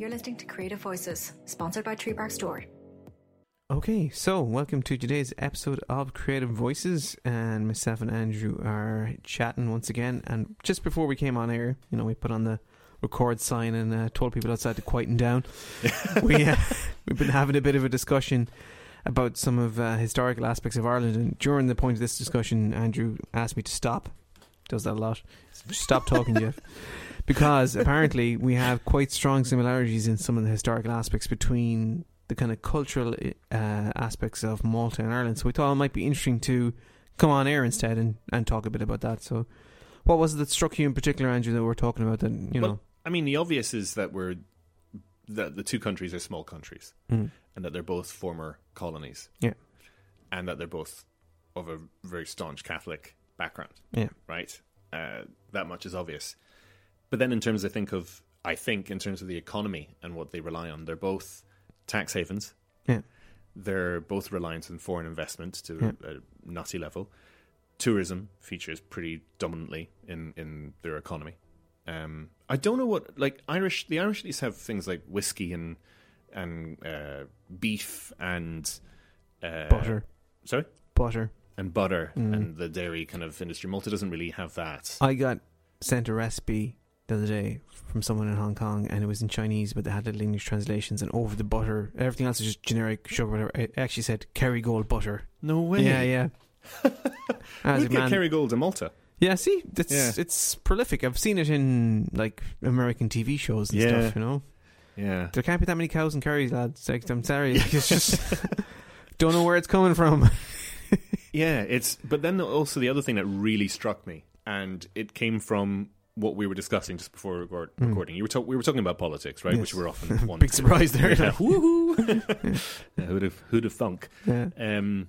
You're listening to Creative Voices, sponsored by Tree Park Store. Okay, so welcome to today's episode of Creative Voices, and myself and Andrew are chatting once again. And just before we came on air, you know, we put on the record sign and uh, told people outside to quieten down. we uh, we've been having a bit of a discussion about some of uh, historical aspects of Ireland, and during the point of this discussion, Andrew asked me to stop. Does that a lot? Stop talking, Jeff. Because apparently we have quite strong similarities in some of the historical aspects between the kind of cultural uh, aspects of Malta and Ireland. So we thought it might be interesting to come on air instead and, and talk a bit about that. So, what was it that struck you in particular, Andrew, that we're talking about? That you Well, know, I mean, the obvious is that we're that the two countries are small countries, Mm. and that they're both former colonies. Yeah. and that they're both of a very staunch Catholic background. yeah, Right, uh, that much is obvious. But then, in terms, I think of I think in terms of the economy and what they rely on, they're both tax havens. yeah, They're both reliant on foreign investment to Yeah. a nutty level. Tourism features pretty dominantly in, in their economy. Um, I don't know what like Irish. The Irish at least have things like whiskey and and uh, beef and uh, butter, Sorry, butter. And butter Mm. and the dairy kind of industry. Malta doesn't really have that. I got sent a recipe the other day from someone in Hong Kong, and it was in Chinese, but they had little English translations. And over the butter, everything else is just generic sugar. Whatever. It actually said Kerrygold butter. No way. Yeah, yeah. We get man, Kerrygold in Malta. yeah. See, it's Yeah. it's prolific. I've seen it in like American TV shows and Yeah. stuff. You know, Yeah. there can't be that many cows and Kerrys, lads. Like, I'm sorry, it's just don't know where it's coming from. Yeah, it's but then also the other thing that really struck me, and it came from what we were discussing just before record, Mm. recording. You were talk, we were talking about politics, right? Yes. Which we're often one Big surprise there. Yeah, woohoo! Yeah, who'd have who'd have thunk? yeah. Um,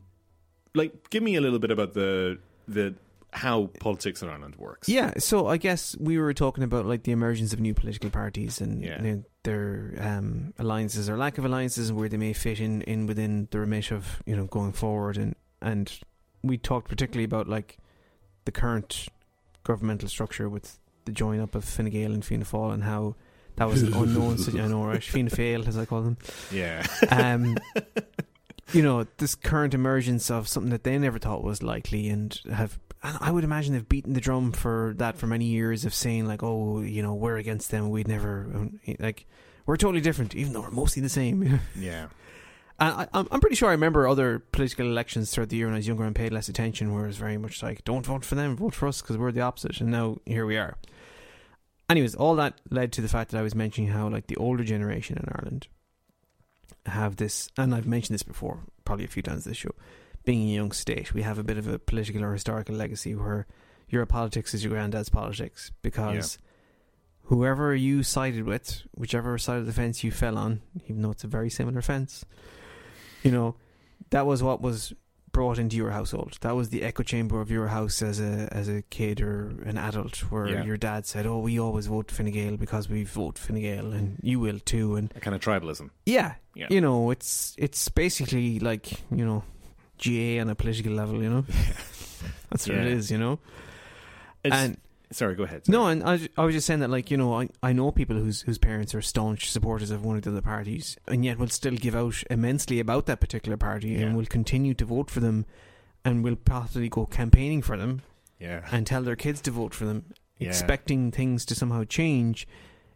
like, give me a little bit about the the how politics in Ireland works. Yeah, so I guess we were talking about like the emergence of new political parties and Yeah. you know, their um, alliances or lack of alliances and where they may fit in, in within the remit of you know going forward and and we talked particularly about like the current governmental structure with the join up of Fine Gael and Fianna Fáil and how that was an unknown situ- I know right? Fianna Fáil as I call them. Yeah, um, you know, this current emergence of something that they never thought was likely, and have, and I would imagine they've beaten the drum for that for many years of saying like, oh, you know, we're against them, we'd never, like, we're totally different, even though we're mostly the same. yeah, And I, I'm I'm pretty sure I remember other political elections throughout the year when I was younger and paid less attention, where it was very much like, don't vote for them, vote for us because we're the opposite. And now here we are. Anyways, all that led to the fact that I was mentioning how like the older generation in Ireland have this, and I've mentioned this before, probably a few times this show. Being a young state, we have a bit of a political or historical legacy where your politics is your granddad's politics because whoever you sided with, whichever side of the fence you fell on, even though it's a very similar fence, you know, that was what was brought into your household. That was the echo chamber of your house as a as a kid or an adult, where Yeah. your dad said, "Oh, we always vote Fine Gael because we vote Fine Gael, and you will too." And a kind of tribalism. yeah, Yeah. you know, it's it's basically like you know, GA on a political level. You know, that's what it Yeah. is. You know, It's, and sorry, go ahead. no, and I, I was just saying that, like, you know, I, I know people whose whose parents are staunch supporters of one of the other parties, and yet will still give out immensely about that particular party Yeah. and will continue to vote for them and will possibly go campaigning for them yeah, and tell their kids to vote for them, Yeah. expecting things to somehow change,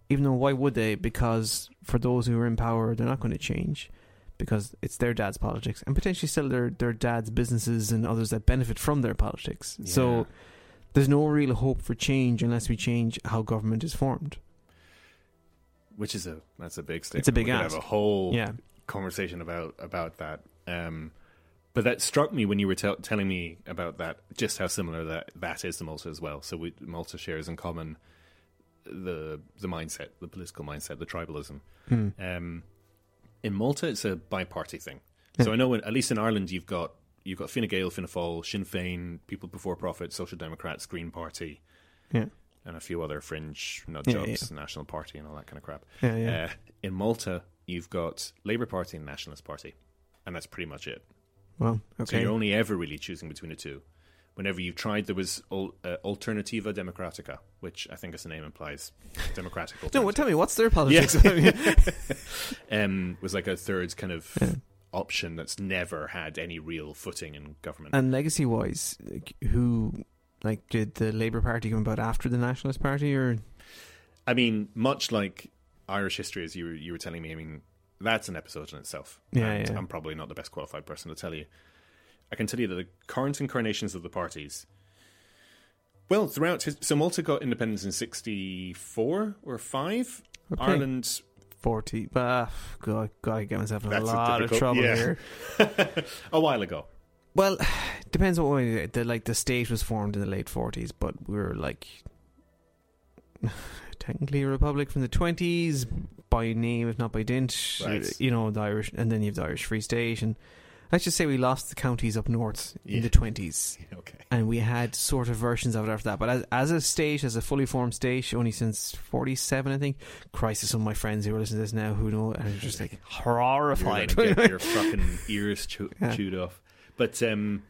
even though why would they? Because for those who are in power, they're not going to change. Because it's their dad's politics and potentially still their, their dad's businesses and others that benefit from their politics. Yeah. So there's no real hope for change unless we change how government is formed. which is a that's a big statement. It's a big we ask. Have a whole Yeah. conversation about about that. Um, but that struck me when you were tell telling me about that, just how similar that that is to Malta as well. So we, Malta shares in common the the mindset, the political mindset, the tribalism. Hmm. Um, in Malta, it's a bi-party thing. So I know, in, at least in Ireland, you've got you've got Fine Gael, Fianna Fáil, Sinn Féin, People Before Profit, Social Democrats, Green Party, Yeah. and a few other fringe nut Yeah, jobs, National Party, and all that kind of crap. Yeah, yeah. Uh, in Malta, you've got Labour Party and Nationalist Party, and that's pretty much it. well, So you're only ever really choosing between the two. whenever you've tried, there was uh, Alternattiva Demokratika, which I think, as the name implies, democratic. No, well, tell me what's their politics? um, was like a third kind of Yeah. Option that's never had any real footing in government. and legacy wise, like, who like did the Labour Party come about after the Nationalist Party, or I mean, much like Irish history, as you were, you were telling me, I mean, that's an episode in itself. Yeah, and yeah. I'm probably not the best qualified person to tell you. I can tell you that the current incarnations of the parties, well, throughout his, so Malta got independence in '64 or five. Okay. Ireland, forty? Ah, God, gotta get myself in a That's lot of trouble yeah. here. a while ago. Well, depends what way the like the state was formed in the late forties, but we were like technically a republic from the twenties by name, if not by dint. Right. You know the Irish, and then you have the Irish Free State, and let's just say we lost the counties up north Yeah. in the twenties. Okay. and we had sort of versions of it after that. But as, as a state, as a fully formed state, only since '47, I think. crisis on my friends who are listening to this now who know, and are just like You're horrified. gonna get your fucking ears chew- Yeah. chewed off. But um,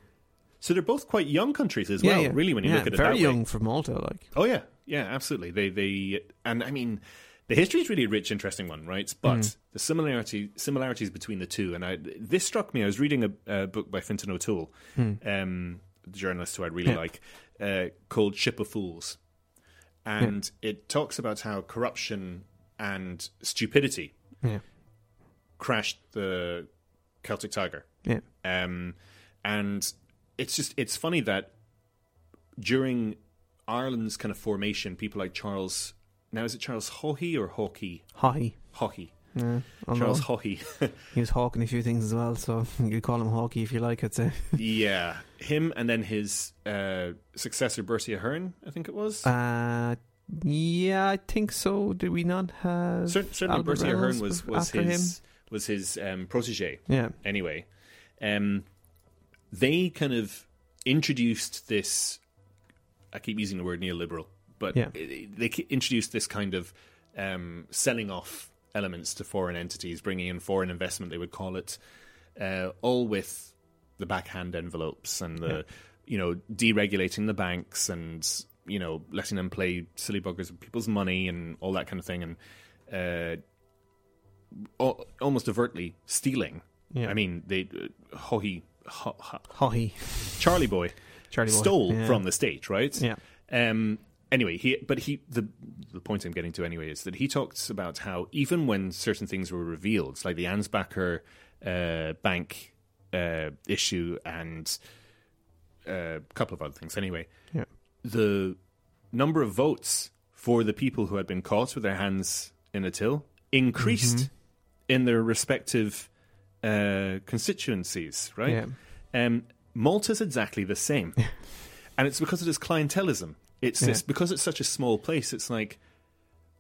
so they're both quite young countries as well. yeah. Really, when you look at it very that way. young for Malta, like Oh yeah, yeah, absolutely. They they and I mean the history is really a rich, interesting one, right? But Mm. the similarity similarities between the two, and I this struck me. I was reading a, a book by Fintan O'Toole, um, the journalist who I really. Yeah. like, uh, called Ship of Fools, and it talks about how corruption and stupidity yeah, crashed the Celtic Tiger. yeah, Um, and it's just it's funny that during Ireland's kind of formation, people like Charles now is it Charles Haughey or Hawkey hi. Haughey Yeah, Charles Haughey he was hawking a few things as well, so you could call him Hawkey if you like. I'd say. yeah him and then his uh, successor Bertie Ahern I think it was Uh, yeah, I think so. Did we not have? Cer- certainly Albert Bertie Ahern was was his was his um, protege Yeah, anyway, um, they kind of introduced this. I keep using the word neoliberal, but Yeah. they introduced this kind of um, selling off elements to foreign entities, bringing in foreign investment. They would call it, uh, all with the backhand envelopes and the, Yeah. you know, deregulating the banks and you know letting them play silly buggers with people's money and all that kind of thing, and uh, almost overtly stealing. yeah. I mean, they uh, Haughey, Ho- Ho- Hawkey, Charlie Boy Charlie Boy. stole Yeah. from the state, right? Yeah, Um. Anyway, he but he the the point I'm getting to anyway is that he talks about how even when certain things were revealed, like the Ansbacher uh, bank uh, issue and uh, a couple of other things, anyway, yeah, the number of votes for the people who had been caught with their hands in a till increased Mm-hmm. in their respective uh, constituencies, right? yeah. Um, Malta's exactly the same, and it's because of this clientelism. It's Yeah. this because it's such a small place. It's like,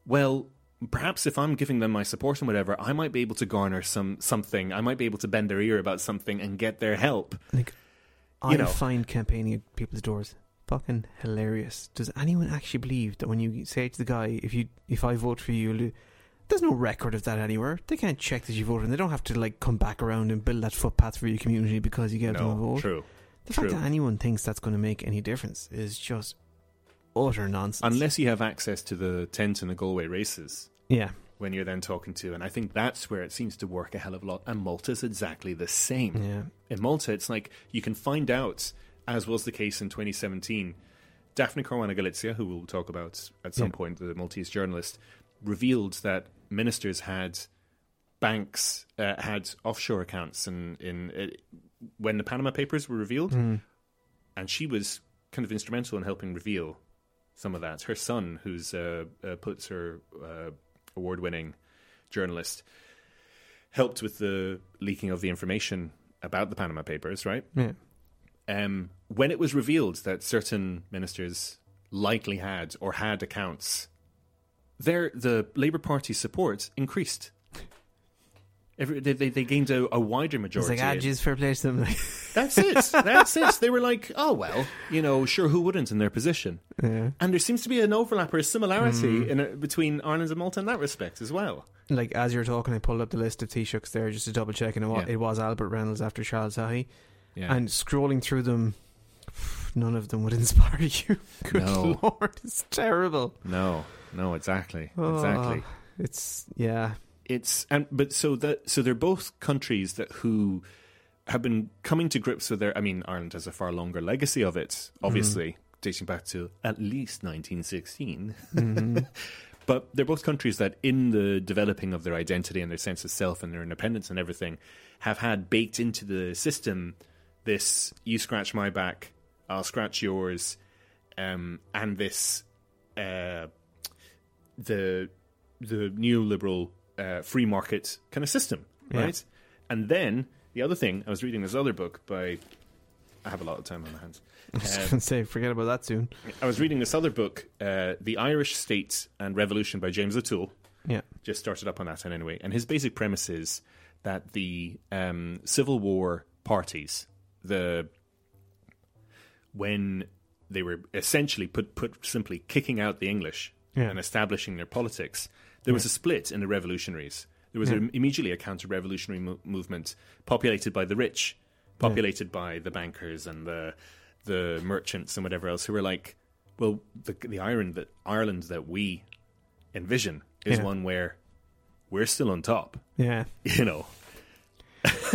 well, perhaps if I'm giving them my support and whatever, I might be able to garner some something. I might be able to bend their ear about something and get their help. Like, You I know. find campaigning at people's doors fucking hilarious. Does anyone actually believe that when you say to the guy, "If you, if I vote for you," there's no record of that anywhere. They can't check that you voted, and they don't have to like come back around and build that footpath for your community because you gave them a vote. true. The fact that anyone thinks that's going to make any difference is just utter nonsense. Unless you have access to the tent and the Galway races, yeah, when you're then talking to, and I think that's where it seems to work a hell of a lot. And Malta's exactly the same. yeah, In Malta, it's like you can find out, as was the case in 2017. Daphne Caruana Galizia, who we'll talk about at some Yeah. point, the Maltese journalist, revealed that ministers had banks uh, had offshore accounts, and in uh, when the Panama Papers were revealed, Mm. and she was kind of instrumental in helping reveal some of that. Her son, who's a, a Pulitzer uh, award-winning journalist, helped with the leaking of the information about the Panama Papers. Right yeah, um, when it was revealed that certain ministers likely had or had accounts, there the Labour Party support increased. Every, they, they, they gained a, a wider it's majority. like ah, geez, fair play to them. That's it. That's it. They were like, oh well, you know, sure, who wouldn't in their position? yeah. And there seems to be an overlap or a similarity Hmm. in a, between Ireland and Malta in that respect as well. like as you were talking, I pulled up the list of Taoiseachs there just to double check, and it was, Yeah. it was Albert Reynolds after Charles Haughey. Yeah. And scrolling through them, none of them would inspire you. Good No. lord, it's terrible. No, no, exactly, Oh, exactly. It's yeah, It's and but so that so they're both countries that who have been coming to grips with their. I mean, Ireland has a far longer legacy of it, obviously dating back to at least 1916. Mhm. But they're both countries that, in the developing of their identity and their sense of self and their independence and everything, have had baked into the system this you scratch my back, I'll scratch yours, um, and this uh, the the neoliberal uh, free market kind of system, Yeah. right? And then the other thing, I was reading this other book by. I have a lot of time on my hands. I was say forget about that soon. I was reading this other book, uh, The Irish State and Revolution by James O'Toole. Yeah, Just started up on that anyway. And his basic premise is that the um, Civil War parties, the when they were essentially put put simply kicking out the English Yeah. and establishing their politics, there was a split in the revolutionaries. There was Yeah. a, immediately a counter-revolutionary mo- movement populated by the rich, populated by the bankers and the the merchants and whatever else who were like, well, the the Ireland that Ireland that we envision is Yeah. one where we're still on top, yeah. you know.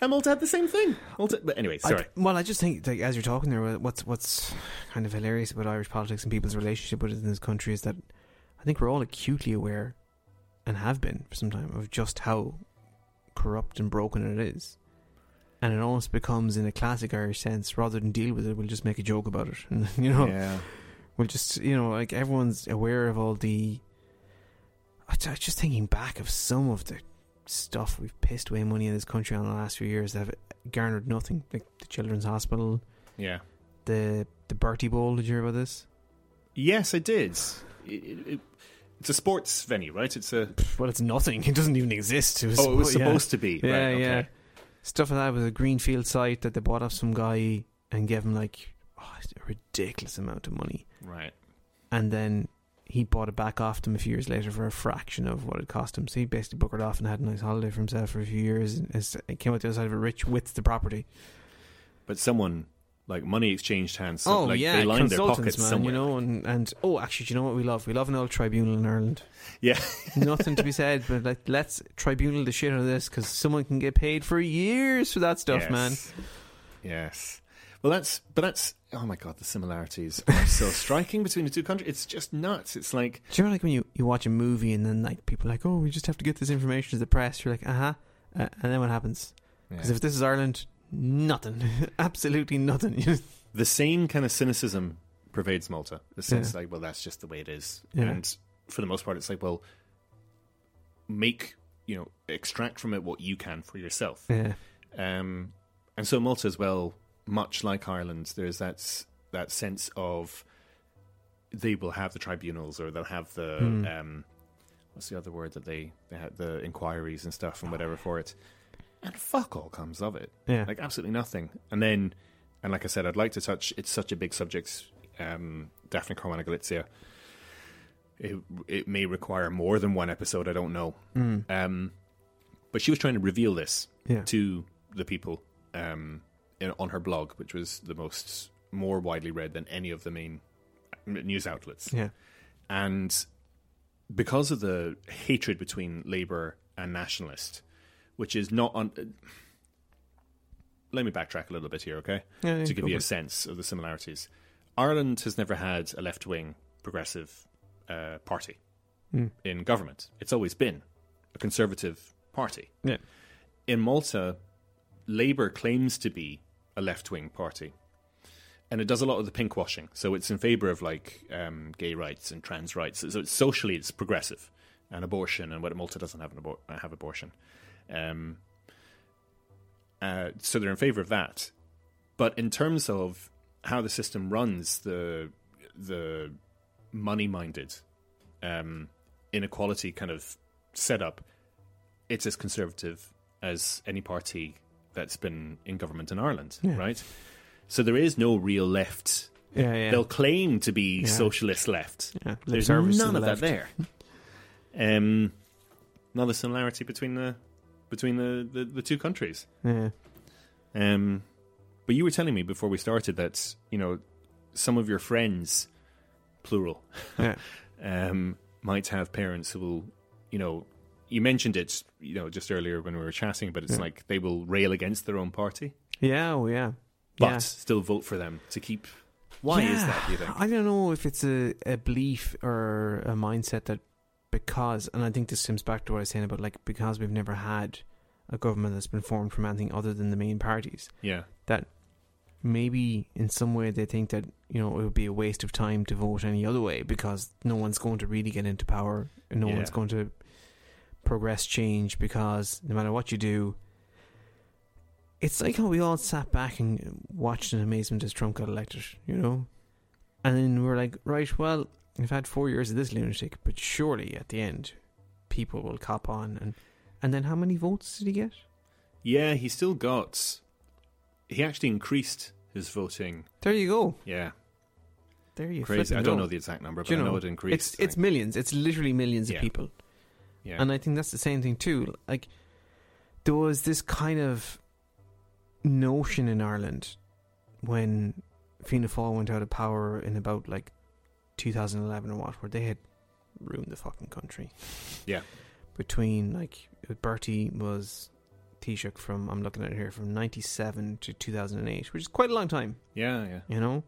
and Malta had the same thing. Malta, but anyway, I- sorry. well, I just think like, as you're talking there, what's what's kind of hilarious about Irish politics and people's relationship with it in this country is that I think we're all acutely aware, and have been for some time, of just how corrupt and broken it is. And it almost becomes, in a classic Irish sense, rather than deal with it, we'll just make a joke about it, and you know, Yeah. we'll just you know, like everyone's aware of all the. I I was just thinking back of some of the stuff we've pissed away money in this country on the last few years that have garnered nothing, like the Children's Hospital, Yeah. the the Bertie Bowl. Did you hear about this? Yes, I did. It, it- it's a sports venue, right? It's a. Well, it's nothing. It doesn't even exist. It was Oh, it was suppo- yeah. supposed to be. Yeah, right, okay. yeah. Stuff like that was a greenfield site that they bought off some guy and gave him like oh, a ridiculous amount of money, Right. and then he bought it back off them a few years later for a fraction of what it cost him. So he basically buckered off and had a nice holiday for himself for a few years, and and came out the other side of it rich with the property. But someone like money exchanged hands. So, oh like, yeah, they lined their pockets man. somewhere. You know, and and oh, actually, do you know what we love? We love an old tribunal in Ireland. Yeah. Nothing to be said, but like, let's tribunal the shit out of this because someone can get paid for years for that stuff, yes. man. Yes. Well, that's but that's oh my god, the similarities are so striking between the two countries. It's just nuts. It's like Do you know like when you, you watch a movie and then like people are like, oh, we just have to get this information to the press. You're like, uh-huh. uh And then what happens? Because if this is Ireland, nothing, absolutely nothing. the same kind of cynicism pervades Malta. The sense like, well, that's just the way it is, Yeah. and for the most part, it's like, well, make you know, extract from it what you can for yourself. yeah, Um, and so Malta as well, much like Ireland, there's that that sense of they will have the tribunals or they'll have the Hmm. um, what's the other word that they they had the inquiries and stuff and whatever for it, and fuck all comes of it, yeah, like absolutely nothing. And then, and like I said, I'd like to touch. It's such a big subject, um, Daphne Caruana Galizia. It it may require more than one episode. I don't know. Mm. Um, but she was trying to reveal this yeah. to the people um, in, on her blog, which was the most more widely read than any of the main news outlets. yeah. And because of the hatred between Labour and Nationalist, which is not on. let me backtrack a little bit here, okay? Yeah, yeah, to give you a sense of the similarities. Ireland has never had a left wing progressive uh, party Mm. in government. It's always been a conservative party. Yeah. In Malta, Labour claims to be a left wing party. And it does a lot of the pink washing. So it's in favour of like um, gay rights and trans rights. So it's socially it's progressive. And abortion and what Malta doesn't have an abor- have abortion. Um, uh, so they're in favour of that. But in terms of how the system runs, the the money minded um, inequality kind of setup, it's as conservative as any party that's been in government in Ireland, Yeah. right? So there is no real left. Yeah, yeah. They'll claim to be socialist left. There's none of left. that there. Um, another similarity between the between the, the, the two countries. Yeah. Um, But you were telling me before we started that you know some of your friends, plural, Yeah. um, might have parents who will, you know, you mentioned it, you know, just earlier when we were chatting, but it's Yeah. like they will rail against their own party, Yeah, oh yeah. but yeah. still vote for them to keep. Why is that? Do you think? I don't know if it's a, a belief or a mindset that because, and I think this stems back to what I was saying about like because we've never had a government that's been formed from anything other than the main parties, yeah, that maybe in some way they think that you know it would be a waste of time to vote any other way because no one's going to really get into power and no Yeah. one's going to progress change because no matter what you do it's like how we all sat back and watched in amazement as Trump got elected, you know? And then we are like, right, well, we've had four years of this lunatic, but surely at the end people will cop on and and then how many votes did he get? yeah. He still got. He actually increased his voting. There you go. Yeah, There you crazy. I don't go. know the exact number, but you I know know, it increased. It's it's millions. It's literally millions Yeah. of people, yeah, and I think that's the same thing too. Like there was this kind of notion in Ireland when Fianna Fáil went out of power in about like 2011 or what, where they had ruined the fucking country. Yeah. Between like Bertie was Taoiseach from I'm looking at it here from 97 to 2008, which is quite a long time. yeah, yeah, You know,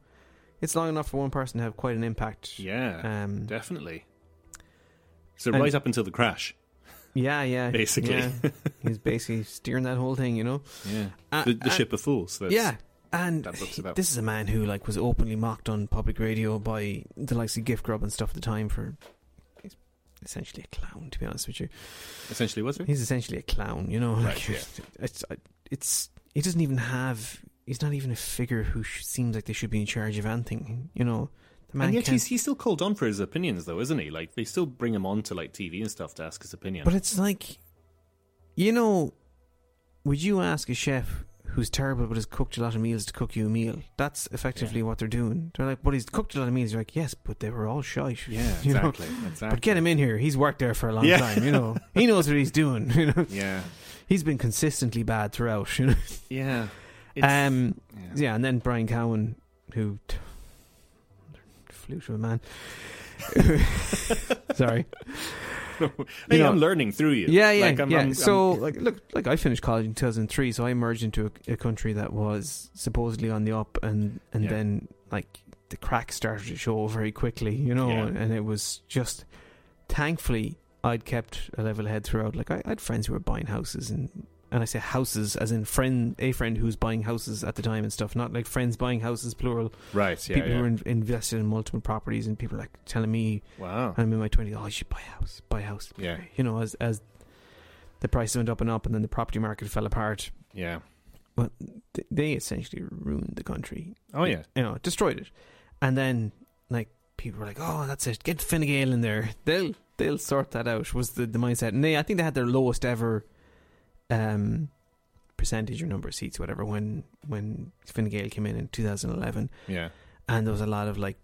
it's long enough for one person to have quite an impact. yeah. Um, Definitely. So right up until the crash, Yeah, yeah. basically. Yeah. He's basically steering that whole thing, you know? yeah. Uh, The, the uh, ship of fools. That's, yeah. And that book's about. this is a man who like was openly mocked on public radio by the likes of Gift Grub and stuff at the time for he's essentially a clown, to be honest with you. Essentially, was it? He's essentially a clown, you know? Right, Like, yeah. It's it's he doesn't even have he's not even a figure who sh- seems like they should be in charge of anything, you know? The man And yet he's, he's still called on for his opinions, though, isn't he? Like they still bring him on to like TV and stuff to ask his opinion. But it's like, you know, would you ask a chef who's terrible but has cooked a lot of meals to cook you a meal? That's effectively what they're doing. They're like, but he's cooked a lot of meals. You're like, yes, but they were all shite. yeah, exactly, exactly. But get him in here. He's worked there for a long Yeah. time. You know, he knows what he's doing. You know, Yeah, he's been consistently bad throughout. You know, yeah. Um, yeah. yeah, and then Brian Cowen, who t- flew to a man. Sorry. Know- I'm learning through you. Yeah, yeah, Like, I'm- yeah. I'm- so, I'm- like, look, like I finished college in 2003, so I emerged into a, a country that was supposedly on the up, and and Yeah. then like the cracks started to show very quickly, you know, Yeah. and it was just thankfully I'd kept a level head throughout. Like I, I had friends who were buying houses, and and I say houses as in friend, a friend who's buying houses at the time and stuff, not like friends buying houses plural. right. Yeah, people yeah. who are in, invested in multiple properties, and people like telling me wow. I'm in my twenties. Oh, you should buy a house. Buy a house. Yeah. You know, as as the prices went up and up, and then the property market fell apart. Yeah. But th- they essentially ruined the country. Oh yeah. You know, destroyed it. And then like people were like, "Oh, that's it. Get Fine Gael in there. They'll they'll sort that out." Was the, the mindset? And they, I think they had their lowest ever um percentage or number of seats, whatever, when when Fine Gael came in in 2011 Yeah. and there was a lot of like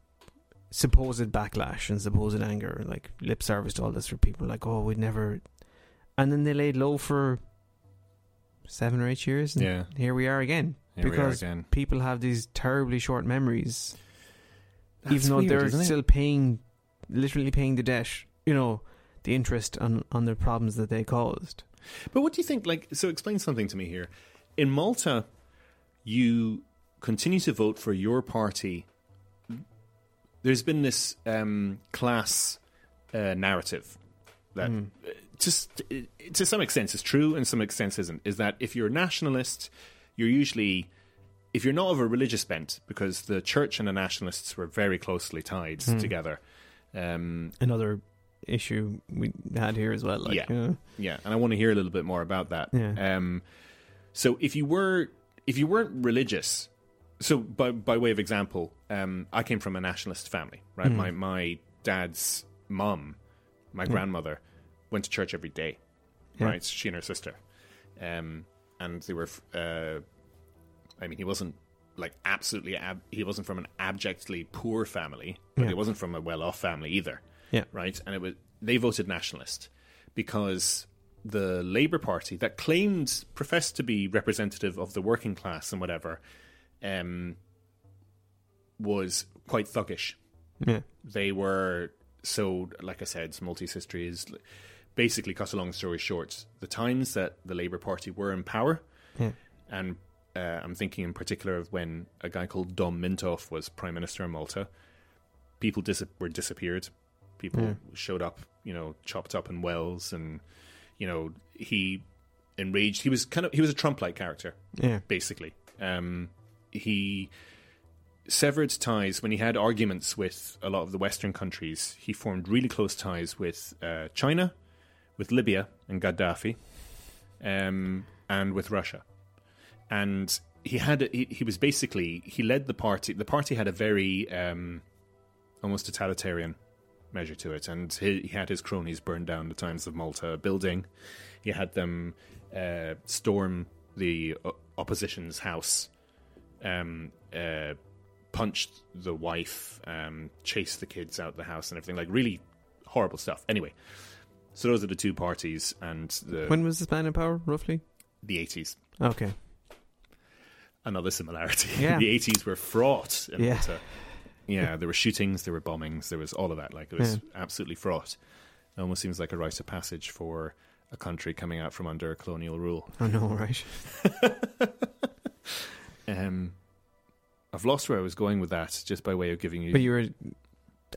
supposed backlash and supposed anger, like lip service to all this for people like, oh, we'd never. And then they laid low for seven or eight years, and Yeah. here we are again. Here because we are again. People have these terribly short memories, That's even though weird, they're isn't it? still paying, literally paying the debt. You know, the interest on on the problems that they caused. But what do you think? Like, so explain something to me here. In Malta, you continue to vote for your party. There's been this um, class uh, narrative that Mm. just uh, to some extent is true and some extent isn't. Is that if you're a nationalist, you're usually if you're not of a religious bent, because the church and the nationalists were very closely tied Hmm. together. Um, Another issue we had here as well. Like, Yeah. you know, Yeah, and I want to hear a little bit more about that. Yeah. Um, so if you were if you weren't religious, so by by way of example, um, I came from a nationalist family, right? Mhm. My my dad's mum, my Yeah. grandmother, went to church every day, Yeah. right? She and her sister, um, and they were. Uh, I mean, he wasn't like absolutely. Ab- he wasn't from an abjectly poor family, but Yeah. he wasn't from a well-off family either Yeah. right? And it was they voted nationalist because the Labour Party that claimed professed to be representative of the working class and whatever um, was quite thuggish. Yeah. They were so, like I said, Maltese history is basically, cut a long story short, the times that the Labour Party were in power, Yeah. and uh, I'm thinking in particular of when a guy called Dom Mintoff was Prime Minister of Malta. People dis- were disappeared. People Yeah. showed up, you know, chopped up in wells, and you know he enraged. He was kind of he was a Trump-like character Yeah. basically. Um, he severed ties when he had arguments with a lot of the Western countries. He formed really close ties with uh, China, with Libya and Gaddafi, um, and with Russia. And he had a- he, he was basically he led the party. The party had a very um, almost totalitarian measure to it, and he, he had his cronies burn down the Times of Malta building. He had them uh, storm the o- opposition's house, um, uh, punched the wife, um, chased the kids out the house, and everything like really horrible stuff. Anyway, so those are the two parties, and the When was this man in power, roughly? the eighties. Okay. Another similarity. Yeah. the eighties were fraught in Yeah. Malta. Yeah, there were shootings, there were bombings, there was all of that. Like it was absolutely fraught. It almost seems like a rite of passage for a country coming out from under colonial rule. I know, right? Um, I've lost where I was going with that, just by way of giving you. But you were,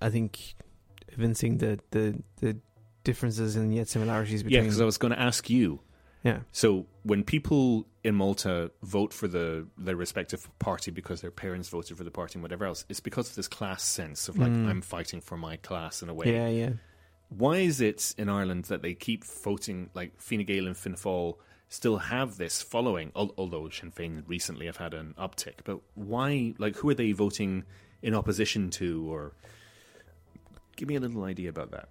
I think, evincing the the the differences and yet similarities between. yeah, because I was going to ask you. Yeah. So when people in Malta vote for the their respective party because their parents voted for the party and whatever else, it's because of this class sense of like Mm. I'm fighting for my class in a way. Yeah, yeah. Why is it in Ireland that they keep voting like Fine Gael and Fianna Fáil still have this following? Although Sinn Féin recently have had an uptick, but why? Like, who are they voting in opposition to? Or give me a little idea about that.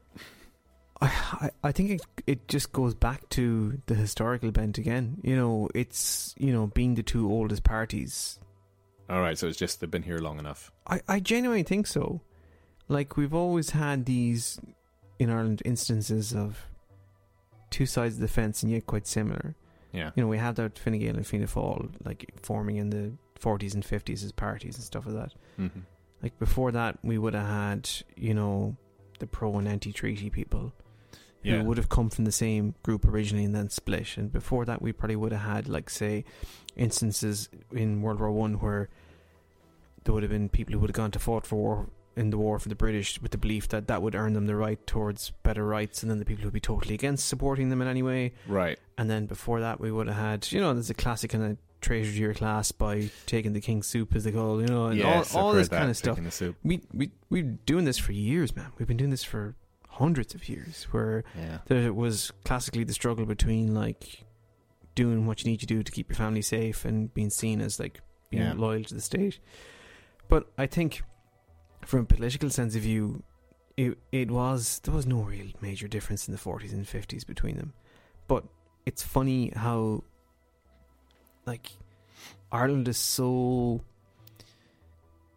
I, I think it it just goes back to the historical bent again. You know, it's you know being the two oldest parties. All right, so it's just they've been here long enough. I I genuinely think so. Like we've always had these in Ireland instances of two sides of the fence and yet quite similar. Yeah, You know, we had that Fine Gael and Fianna Fáil like forming in the 40s and 50s as parties and stuff like that. hmm Like before that, we would have had you know the pro and anti treaty people. Yeah, who would have come from the same group originally and then split. And before that, we probably would have had, like, say, instances in World War One where there would have been people who would have gone to fought for war in the war for the British with the belief that that would earn them the right towards better rights, and then the people who would be totally against supporting them in any way. right. And then before that, we would have had, you know, there's a classic kind of treasure to your class by taking the king's soup, as they call, it, you know, and Yes, all, all this kind of stuff we we we've been doing this for years, man. We've been doing this for hundreds of years. Where Yeah, there was classically the struggle between like doing what you need to do to keep your family safe and being seen as like being Yeah. loyal to the state. But I think, from a political sense of view, it it was there was no real major difference in the forties and fifties between them. But it's funny how, like, Ireland is so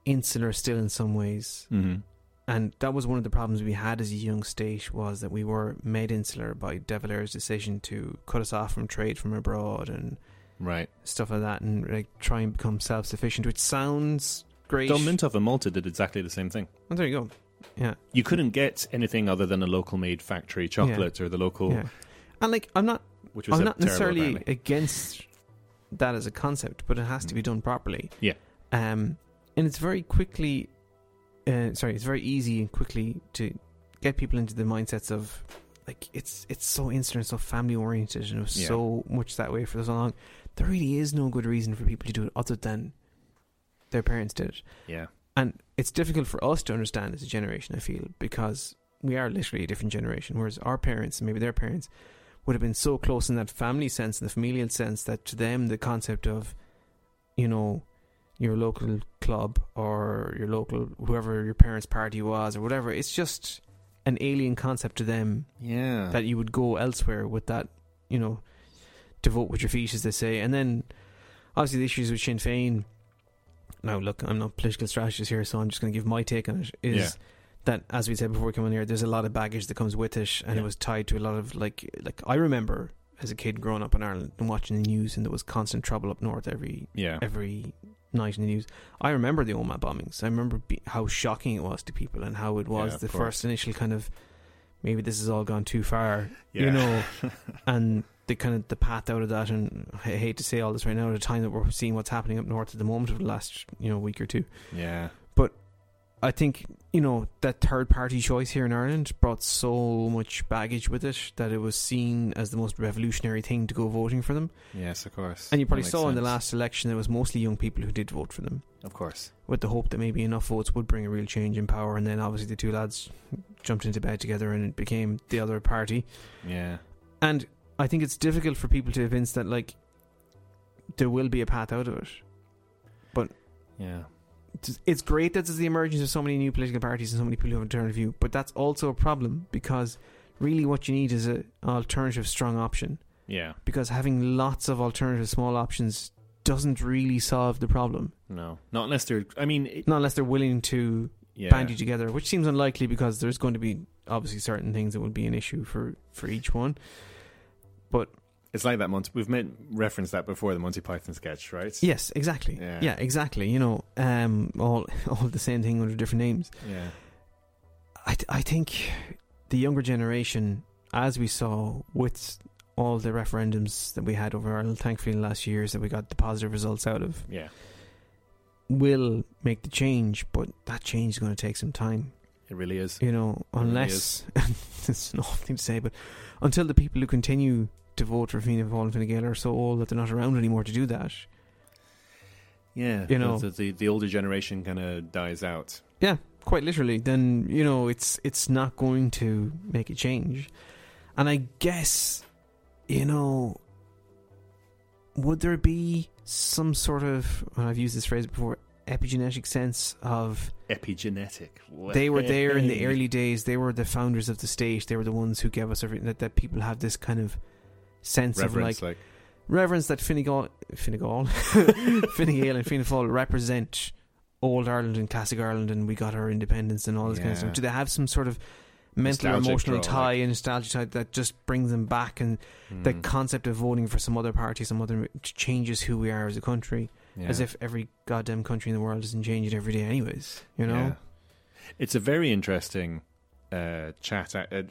insular still in some ways hmm and that was one of the problems we had as a young state was that we were made insular by De Valera's decision to cut us off from trade from abroad and right. stuff like that, and like try and become self sufficient, which sounds great. Dom Mintoff and Malta did exactly the same thing. Oh, there you go. Yeah, You couldn't get anything other than a local made factory chocolate or the local, yeah. And like, I'm not, which was I'm not necessarily apparently. against that as a concept, but it has to be done properly. Yeah. Um, and it's very quickly, uh, sorry, it's very easy and quickly to get people into the mindsets of like it's it's so insular, and so family oriented, and it was Yeah. so much that way for so long. There really is no good reason for people to do it other than their parents did it, Yeah. and it's difficult for us to understand as a generation. I feel because we are literally a different generation, whereas our parents and maybe their parents would have been so close in that family sense and the familial sense that to them the concept of, you know, your local club or your local whoever your parents' party was or whatever, it's just an alien concept to them Yeah. that you would go elsewhere with that, you know, to vote with your feet, as they say. And then, obviously, the issues with Sinn Féin. Now, look, I'm not a political strategist here, so I'm just going to give my take on it. Is Yeah. that, as we said before we came on here, there's a lot of baggage that comes with it, and Yeah. it was tied to a lot of like, like I remember as a kid growing up in Ireland and watching the news, and there was constant trouble up north every yeah. every night in the news. I remember the Omagh bombings. I remember be- how shocking it was to people and how it was Yeah, the course. first initial kind of maybe this has all gone too far, you know, and the kind of the path out of that. And I hate to say all this right now at a time that we're seeing what's happening up north at the moment of the last you know week or two. yeah, I think you know that third party choice here in Ireland brought so much baggage with it that it was seen as the most revolutionary thing to go voting for them. yes, of course. And you probably saw in the last election it was mostly young people who did vote for them, of course. with the hope that maybe enough votes would bring a real change in power. And then obviously the two lads jumped into bed together and it became the other party. Yeah, And I think it's difficult for people to evince that like there will be a path out of it. But yeah, it's- great that there's the emergence of so many new political parties and so many people who have a alternative view, but that's also a problem because really what you need is a- an alternative strong option. yeah. Because having lots of alternative small options doesn't really solve the problem. No, not unless they're. I mean, it, Not unless they're willing to yeah, band you together, which seems unlikely because there's going to be obviously certain things that would be an issue for, for each one. But it's like that Monty. We've made referenced that before the Monty Python sketch, right? yes, exactly. Yeah. Yeah, exactly. You know, um, all all the same thing under different names. Yeah, I, th- I think the younger generation, as we saw with all the referendums that we had over Ireland, thankfully in the last years that we got the positive results out of, yeah. will make the change, but that change is going to take some time. It really is. You know, really unless it's an awful thing to say, but until the people who continue to vote for Fianna Fáil and Fine Gael are so old that they're not around anymore to do that. Yeah, You know. the the, the older generation kind of dies out. Yeah, quite literally. Then you know it's it's not going to make a change, and I guess you know would there be some sort of and I've used this phrase before epigenetic sense of Epigenetic. they were there in the early days they were the founders of the state they were the ones who gave us everything that, that people have this kind of sense reverence, of like like, reverence that Fine Gael, Fine Gael, Fine Gael and Fianna Fáil represent old Ireland and classic Ireland, and we got our independence and all this kind of stuff. Do they have some sort of mental emotional draw, tie like- and nostalgia tie that just brings them back, and the mm, concept of voting for some other party, some other changes who we are as a country, yeah. as if every goddamn country in the world doesn't change it every day, anyways. You know? Yeah. It's a very interesting uh, chat uh, uh,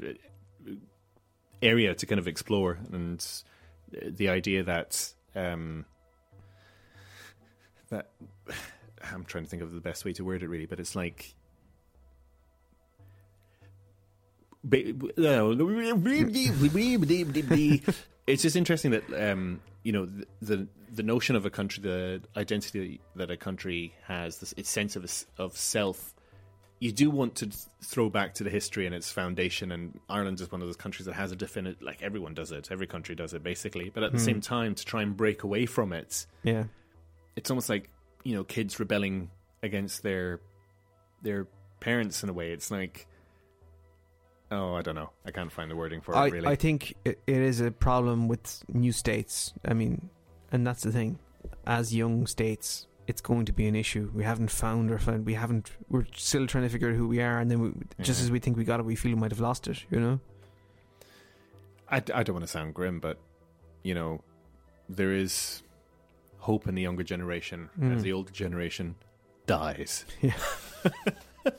area to kind of explore, and the idea that um, that I'm trying to think of the best way to word it, really, but it's like. It's just interesting that um, you know the, the notion of a country, the identity that a country has, this its sense of of self. You do want to throw back to the history and its foundation, and Ireland is one of those countries that has a definite, like everyone does it, every country does it basically. But at the Hmm. same time, to try and break away from it, Yeah. it's almost like you know kids rebelling against their their parents in a way. It's like, oh, I don't know, I can't find the wording for it I, really. I think it, it is a problem with new states. I mean, and that's the thing. As young states, it's going to be an issue. We haven't found our found. We haven't. We're still trying to figure out who we are, and then we, just as we think we got it, we feel we might have lost it. You know? I, I don't want to sound grim, but you know, there is hope in the younger generation Mm. as the older generation dies. Yeah.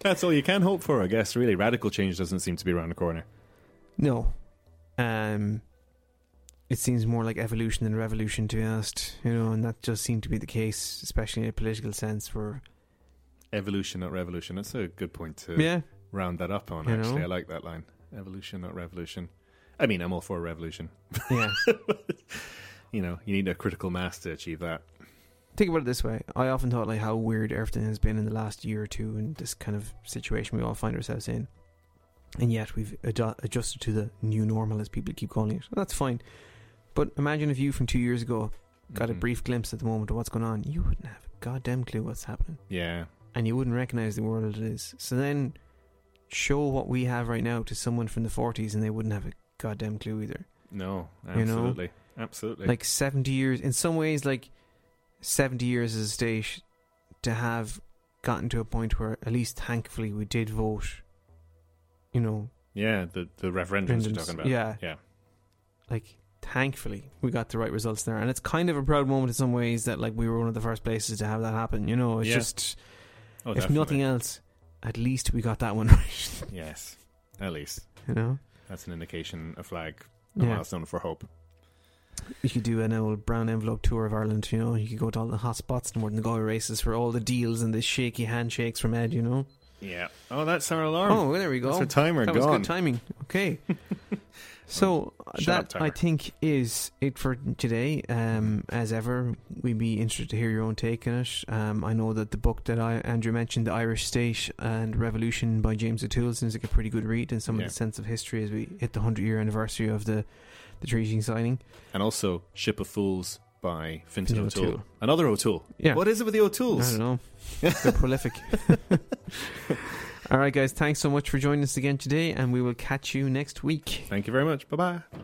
That's all you can hope for, I guess. Really, radical change doesn't seem to be around the corner. No. Um. It seems more like evolution than revolution, to be honest. You know, and that just seemed to be the case, especially in a political sense. Where Evolution, not revolution. That's a good point to yeah, round that up on. You Actually, know? I like that line. Evolution, not revolution. I mean, I'm all for a revolution. yeah. You know, you need a critical mass to achieve that. think about it this way. I often thought like how weird everything has been in the last year or two in this kind of situation we all find ourselves in. And yet we've adu- adjusted to the new normal as people keep calling it. That's fine. But imagine if you from two years ago got a Mhm. brief glimpse at the moment of what's going on, you wouldn't have a goddamn clue what's happening. Yeah, And you wouldn't recognize the world it is. So then show what we have right now to someone from the 40s and they wouldn't have a goddamn clue either. no, You know? absolutely, absolutely. like 70 years in some ways like 70 years as a state to have gotten to a point where at least thankfully we did vote you know yeah, the the referendums you're talking about. yeah yeah. like thankfully we got the right results there, and it's kind of a proud moment in some ways that like we were one of the first places to have that happen. You know, it's Yeah. just Oh, if definitely. nothing else, at least we got that one right. Yes, at least you know, that's an indication, a flag, a yeah. milestone for hope. You could do an old brown envelope tour of Ireland. You know, you could go to all the hot spots and more than the Galway races for all the deals and the shaky handshakes from Ed. You know. Yeah. Oh, that's our alarm. Oh, there we go. That's our timer that was gone. good timing. Okay. so that. I think is it for today. Um, as ever, we'd be interested to hear your own take on it. Um, I know that the book that I Andrew mentioned, "The Irish State and Revolution" by James O'Toole, seems like a pretty good read and some Yeah. of the sense of history as we hit the hundred year anniversary of the the treaty signing. And also, Ship of Fools by Fintan O'Toole. O'Toole. Another O'Toole. Yeah. What is it with the I O'Tooles? don't know. They're prolific. All right, guys. Thanks so much for joining us again today, and we will catch you next week. Thank you very much. Bye bye.